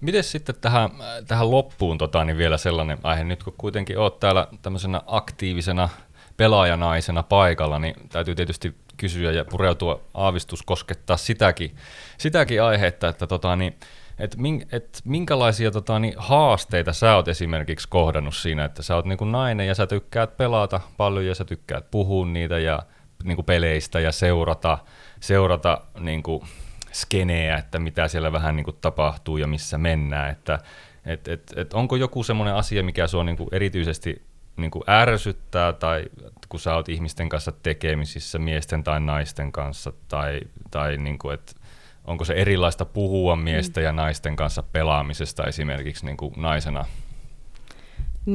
Miten sitten tähän, tähän loppuun tota, niin vielä sellainen aihe, nyt kun kuitenkin olet täällä tämmöisenä aktiivisena pelaajanaisena paikalla, niin täytyy tietysti kysyä ja pureutua aavistus koskettaa sitäkin, sitäkin aihetta, että tota, niin, et, mink, et minkälaisia tota, niin, haasteita sä oot esimerkiksi kohdannut siinä, että sä oot niin kuin nainen ja sä tykkäät pelata paljon ja sä tykkäät puhua niitä ja niin kuin peleistä ja seurata, seurata niin kuin skeneä, että mitä siellä vähän niin kuin tapahtuu ja missä mennään, että et, et, et onko joku semmoinen asia, mikä sua niin kuin erityisesti niin kuin ärsyttää tai kun sä oot ihmisten kanssa tekemisissä, miesten tai naisten kanssa, tai, tai niin kuin, että onko se erilaista puhua miesten mm. ja naisten kanssa pelaamisesta esimerkiksi niin kuin naisena?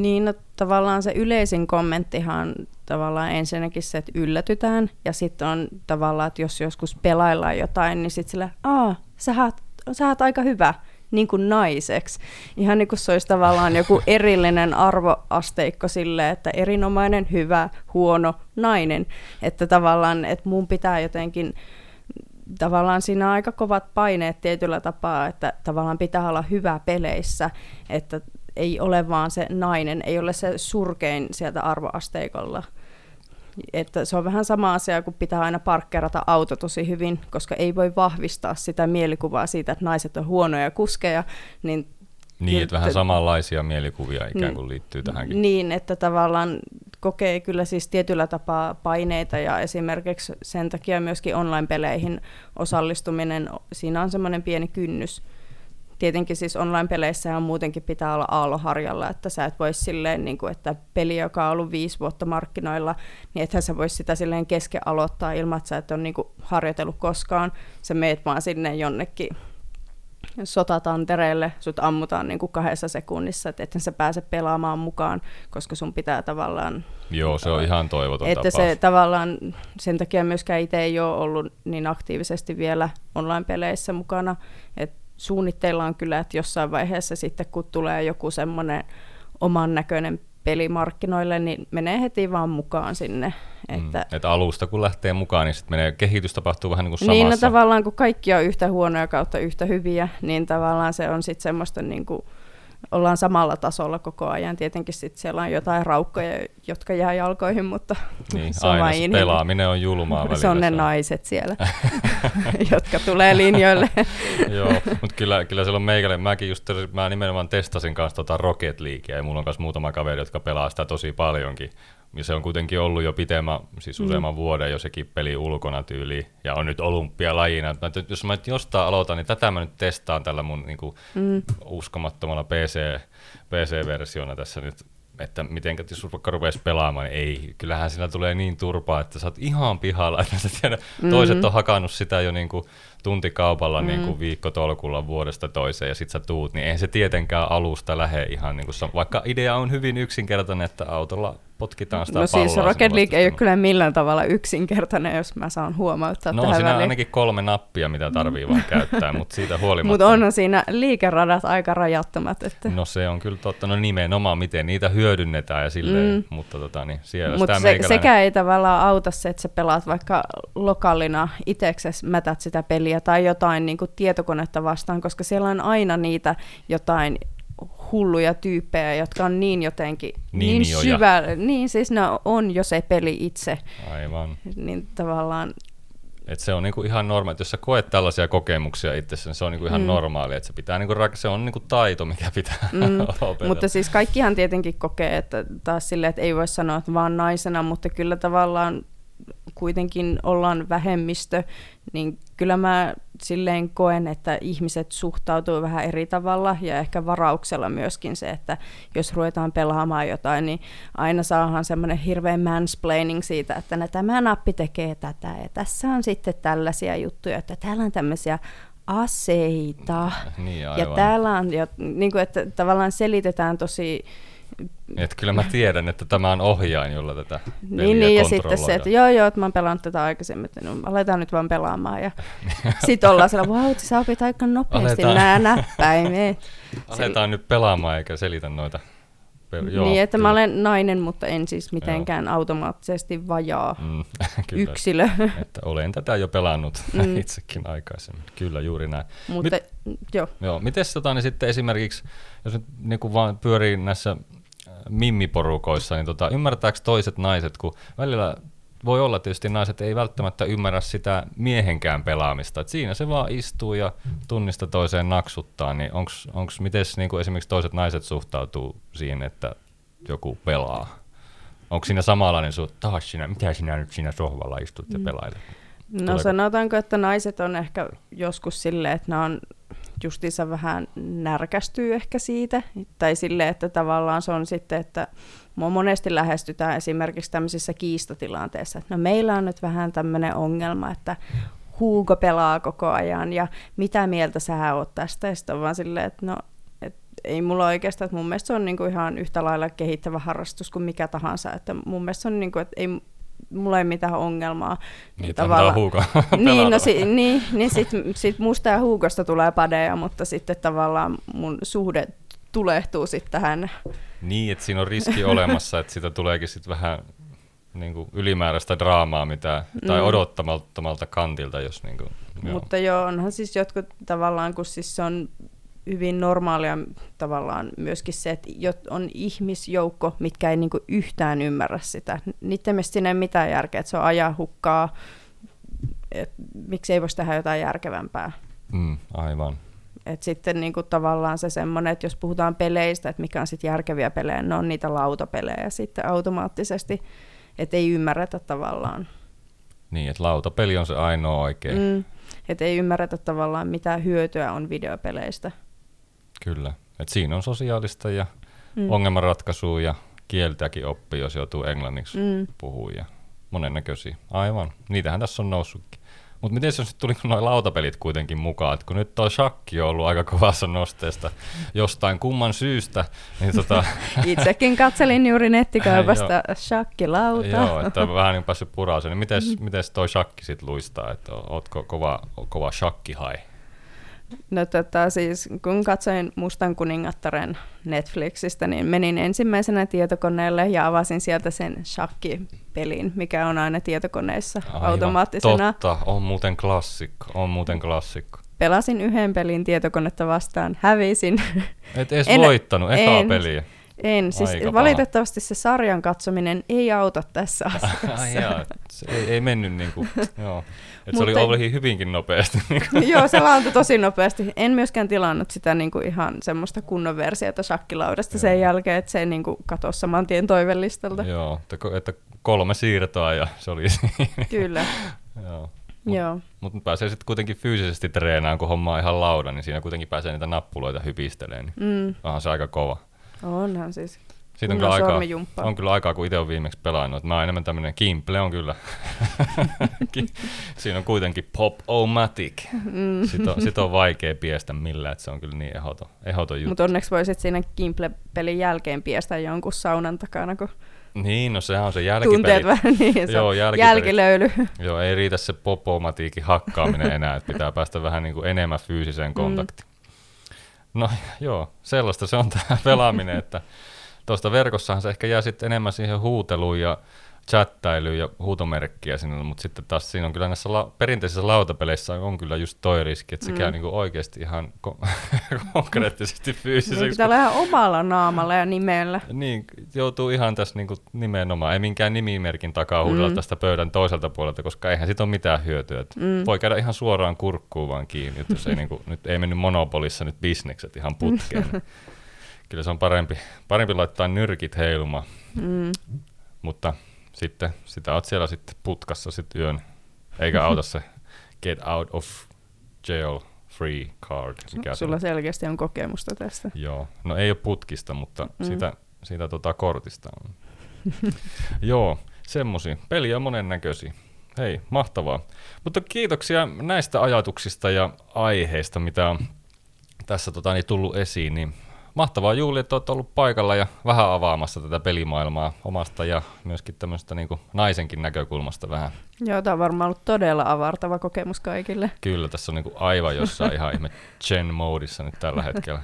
Niin, no, tavallaan se yleisin kommenttihan tavallaan ensinnäkin se, että yllätytään, ja sitten on tavallaan, että jos joskus pelaillaan jotain, niin sitten sillä, aa, sä oot, sä oot aika hyvä, niin kuin naiseksi. Ihan niin kuin se olisi tavallaan joku erillinen arvoasteikko sille, että erinomainen, hyvä, huono, nainen. Että tavallaan, että mun pitää jotenkin tavallaan siinä on aika kovat paineet tietyllä tapaa, että tavallaan pitää olla hyvä peleissä, että ei ole vaan se nainen, ei ole se surkein sieltä arvoasteikolla. Että se on vähän sama asia, kun pitää aina parkkerata auto tosi hyvin, koska ei voi vahvistaa sitä mielikuvaa siitä, että naiset on huonoja kuskeja, niin niin, että vähän samanlaisia mielikuvia ikään kuin liittyy tähänkin. Niin, että tavallaan kokee kyllä siis tietyllä tapaa paineita ja esimerkiksi sen takia myöskin online-peleihin osallistuminen, siinä on semmoinen pieni kynnys, tietenkin siis online-peleissä on muutenkin pitää olla aalloharjalla, että sä et voi silleen, niin kuin, että peli, joka on ollut viisi vuotta markkinoilla, niin ethän sä voi sitä silleen kesken aloittaa ilman, että sä et ole niin kuin, harjoitellut koskaan. Sä meet vaan sinne jonnekin sotatantereelle, sut ammutaan niin kuin kahdessa sekunnissa, että ethän sä pääse pelaamaan mukaan, koska sun pitää tavallaan... Joo, se on ihan toivoton Että tapaus. se tavallaan, sen takia myöskään itse ei ole ollut niin aktiivisesti vielä online-peleissä mukana, että suunnitteilla on kyllä, että jossain vaiheessa sitten kun tulee joku semmoinen oman näköinen pelimarkkinoille, niin menee heti vaan mukaan sinne. Että, mm, että alusta kun lähtee mukaan, niin sitten menee, kehitys tapahtuu vähän niin kuin samassa. Niin, no tavallaan kun kaikki on yhtä huonoja kautta yhtä hyviä, niin tavallaan se on sitten semmoista niin kuin, ollaan samalla tasolla koko ajan. Tietenkin sitten siellä on jotain raukkoja, jotka jää jalkoihin, mutta niin, se on aina se pelaaminen on julmaa välillä. Se on ne naiset siellä, jotka tulee linjoille. Joo, mutta kyllä, kyllä siellä on meikälle. Mäkin just, mä nimenomaan testasin kanssa tota Rocket Leaguea ja mulla on myös muutama kaveri, jotka pelaa sitä tosi paljonkin. Ja se on kuitenkin ollut jo pitemmän, siis mm. useamman mm. vuoden jo sekin peli ulkona tyyli, ja on nyt olympialajina. Mä, jos mä nyt jostain aloitan, niin tätä mä nyt testaan tällä mun niin kuin, mm. uskomattomalla PC, PC-versiona tässä nyt että miten jos vaikka rupeaisi pelaamaan, niin ei, kyllähän siinä tulee niin turpaa, että sä oot ihan pihalla, että sä tiedä, mm-hmm. toiset on hakannut sitä jo niin kuin tuntikaupalla mm. niin kuin viikkotolkulla vuodesta toiseen ja sit sä tuut, niin ei se tietenkään alusta lähde ihan niin kuin, vaikka idea on hyvin yksinkertainen, että autolla potkitaan sitä No siis Rocket League ei ole kyllä millään tavalla yksinkertainen, jos mä saan huomauttaa no, tähän siinä väliin. ainakin kolme nappia, mitä tarvii vaan käyttää, mutta siitä huolimatta. Mutta on siinä liikeradat aika rajattomat. Että... No se on kyllä totta, no nimenomaan miten niitä hyödynnetään ja silleen, mm. mutta tota, niin siellä Mut sitä se, meikäläinen... sekä ei tavallaan auta se, että sä pelaat vaikka lokaalina itseksesi mätät sitä peliä tai jotain niin kuin tietokonetta vastaan, koska siellä on aina niitä jotain hulluja tyyppejä, jotka on niin jotenkin niin, niin syvä, niin siis ne on jo se peli itse. Aivan. Niin tavallaan et se on niinku ihan normaali, että jos sä koet tällaisia kokemuksia itsessä, niin se on niinku ihan mm. normaali, että se, pitää niinku, se on niinku taito, mikä pitää mm. opetella. Mutta siis kaikkihan tietenkin kokee, että taas silleen, että ei voi sanoa, että vaan naisena, mutta kyllä tavallaan kuitenkin ollaan vähemmistö, niin kyllä mä silleen koen, että ihmiset suhtautuu vähän eri tavalla ja ehkä varauksella myöskin se, että jos ruvetaan pelaamaan jotain, niin aina saahan semmoinen hirveä mansplaining siitä, että no, tämä nappi tekee tätä ja tässä on sitten tällaisia juttuja, että täällä on tämmöisiä aseita. Niin, ja täällä on, jo, niin kuin, että tavallaan selitetään tosi Et kyllä mä tiedän, että tämä on ohjain, jolla tätä Niin, niin ja sitten se, että joo joo, että mä oon pelannut tätä aikaisemmin, että no, aletaan nyt vaan pelaamaan. Ja sitten ollaan siellä, vau, wow, sä opit aika nopeasti Aletaan. nämä näppäimet. Aletaan nyt pelaamaan eikä selitä noita. Pel- joo, niin, että kyllä. mä olen nainen, mutta en siis mitenkään automaattisesti vajaa Mm, kyllä, yksilö. että olen tätä jo pelannut Mm. itsekin aikaisemmin. Kyllä, juuri näin. mutta joo, Joo, miten tota, niin sitten esimerkiksi, jos nyt niin kuin vaan pyörii näissä mimmiporukoissa, niin tota, ymmärtääkö toiset naiset, kun välillä voi olla tietysti naiset ei välttämättä ymmärrä sitä miehenkään pelaamista, että siinä se vaan istuu ja tunnista toiseen naksuttaa, niin onko miten niin esimerkiksi toiset naiset suhtautuu siihen, että joku pelaa? Onko siinä samanlainen suhte, taas sinä, mitä sinä nyt siinä sohvalla istut ja pelailet? No Tuleeko- sanotaanko, että naiset on ehkä joskus silleen, että ne on justiinsa vähän närkästyy ehkä siitä, tai silleen, että tavallaan se on sitten, että mua monesti lähestytään esimerkiksi tämmöisissä kiistatilanteissa, että no meillä on nyt vähän tämmöinen ongelma, että Hugo pelaa koko ajan, ja mitä mieltä sä oot tästä, ja sitten on vaan silleen, että no, et ei mulla oikeastaan, että mun mielestä se on niinku ihan yhtä lailla kehittävä harrastus kuin mikä tahansa, että mun mielestä se on niinku, että ei, mulla ei mitään ongelmaa. Niin, antaa huukaa niin, no si, niin, niin sit, sit musta ja Huukosta tulee padeja, mutta sitten tavallaan mun suhde tulehtuu sitten tähän. Niin, että siinä on riski olemassa, että siitä tuleekin sitten vähän niin kuin ylimääräistä draamaa mitä, tai Mm. odottamattomalta kantilta, jos niin kuin, joo. Mutta joo, onhan siis jotkut tavallaan, kun siis se on hyvin normaalia tavallaan myöskin se, että on ihmisjoukko, mitkä ei niinku yhtään ymmärrä sitä. Niiden mielestä siinä ei mitään järkeä, että se on ajaa hukkaa, et miksi ei voisi tehdä jotain järkevämpää. Mm, aivan. Et sitten niinku tavallaan se semmoinen, että jos puhutaan peleistä, että mikä on sitten järkeviä pelejä, ne on niitä lautapelejä sitten automaattisesti, että ei ymmärretä tavallaan. Niin, että lautapeli on se ainoa oikein. Mm, että ei ymmärretä tavallaan mitä hyötyä on videopeleistä. Kyllä. Et siinä on sosiaalista ja Mm. mm. ongelmanratkaisua ja kieltäkin oppii, jos joutuu englanniksi mm. Mm. puhua ja monennäköisiä. Aivan. Niitähän tässä on noussutkin. Mutta miten se sitten tuli noin lautapelit kuitenkin mukaan, että kun nyt tuo shakki on ollut aika kovassa nosteesta jostain kumman syystä, niin tota, Itsekin katselin juuri nettikaupasta shakkilauta. Joo, että vähän niin päässyt puraaseen. Niin mites, mites toi shakki sit luistaa? Että ootko kova, kova shakkihai? No tota, siis kun katsoin Mustan kuningattaren Netflixistä, niin menin ensimmäisenä tietokoneelle ja avasin sieltä sen shakkipelin, mikä on aina tietokoneissa Aivan. automaattisena. Totta, on muuten klassikko. On muuten klassikko. Pelasin yhden pelin tietokonetta vastaan, hävisin. Et edes En- voittanut ekaa en. peliä. En, siis Aika paha. valitettavasti se sarjan katsominen ei auta tässä asiassa. Jaa, se ei, ei mennyt niinku, joo. Et se oli, Mutta- oli hyvinkin nopeasti. Niinku. Joo, se laantui tosi nopeasti. En myöskään tilannut sitä niin kuin ihan semmoista kunnon versiota shakkilaudasta sen Joo. jälkeen, että se niin kuin katosi saman tien toivellistalta. joo, että, ko- että kolme siirtoa ja se oli siinä. Kyllä, joo. joo. Mutta pääsee sitten kuitenkin fyysisesti treenaan, kun homma on ihan lauda, niin siinä kuitenkin pääsee niitä nappuloita hypistelemään. Niin Mm, onhan se aika kova. Onhan siis. Siitä on kyllä aikaa, on kyllä aikaa, kun itse olen viimeksi pelannut. Mä oon enemmän tämmöinen Kimple on kyllä. Siinä on kuitenkin pop-o-matic. Mm. Sitä on, sit on vaikea piestä millään, että se on kyllä niin ehdoton, ehdoton juttu. Mutta onneksi voisit siinä Gimple-pelin jälkeen piestä jonkun saunan takana, kun Niin, no sehän on se tunteet jälkipeli. vähän niin, se Joo, jälkipeli. jälkilöyly. Joo, ei riitä se popomatiikin hakkaaminen enää, että pitää päästä vähän niin kuin enemmän fyysiseen kontaktiin. No joo, sellaista se on tämä pelaaminen, että tuosta verkossahan se ehkä jää sitten enemmän siihen huuteluun ja chattailuun ja huutomerkkiä sinne, mutta sitten taas siinä on kyllä näissä la- perinteisissä lautapeleissä on kyllä just toi riski, että se Mm. käy niinku oikeasti ihan ko- konkreettisesti Niin fyysiseksi. pitää olla ihan omalla naamalla ja nimellä. Niin, joutuu ihan tässä niinku nimenomaan, ei minkään nimimerkin takaa huudella Mm. tästä pöydän toiselta puolelta, koska eihän siitä ole mitään hyötyä. Et Mm. Voi käydä ihan suoraan kurkkuun vaan kiinni, että jos ei niinku, nyt ei mennyt monopolissa nyt bisnekset ihan putkeen. niin Kyllä se on parempi, parempi laittaa nyrkit heilumaan, Mm. mutta sitten sitä oot siellä sitten putkassa sitten yön, eikä auta se get out of jail free card. Mikä se Sulla on. selkeästi on kokemusta tästä. Joo, no ei ole putkista, mutta Mm. mm. siitä, siitä tota kortista on. Joo, semmosia. Peli on monennäköisiä. Hei, mahtavaa. Mutta kiitoksia näistä ajatuksista ja aiheista, mitä on tässä tota, niin tullut esiin. Niin mahtavaa Juuli, että olet ollut paikalla ja vähän avaamassa tätä pelimaailmaa omasta ja myöskin tämmöistä niin naisenkin näkökulmasta vähän. Joo, tämä on varmaan ollut todella avartava kokemus kaikille. Kyllä, tässä on niin kuin aivan jossain ihan ihme Chen moodissa nyt tällä hetkellä.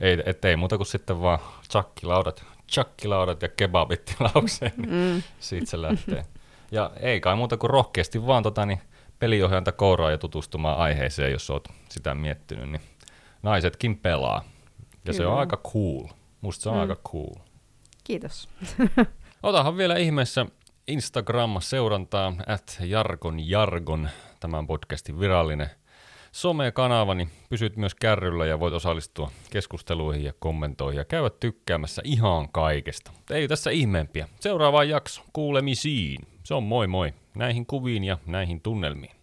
Ei, ettei muuta kuin sitten vaan chakkilaudat, chakkilaudat ja kebabit tilaukseen, niin mm. siitä se lähtee. Ja ei kai muuta kuin rohkeasti vaan tota, niin peliohjainta kouraa ja tutustumaan aiheeseen, jos oot sitä miettinyt, niin naisetkin pelaa. Ja Kyllä. se on aika cool. Musta se on mm. aika cool. Kiitos. Otahan vielä ihmeessä Instagram-seurantaa, at Jargon Jargon, tämän podcastin virallinen some-kanava, niin pysyt myös kärryllä ja voit osallistua keskusteluihin ja kommentoihin ja käydä tykkäämässä ihan kaikesta. Ei tässä ihmeempiä. Seuraava jakso kuulemisiin. Se on moi moi näihin kuviin ja näihin tunnelmiin.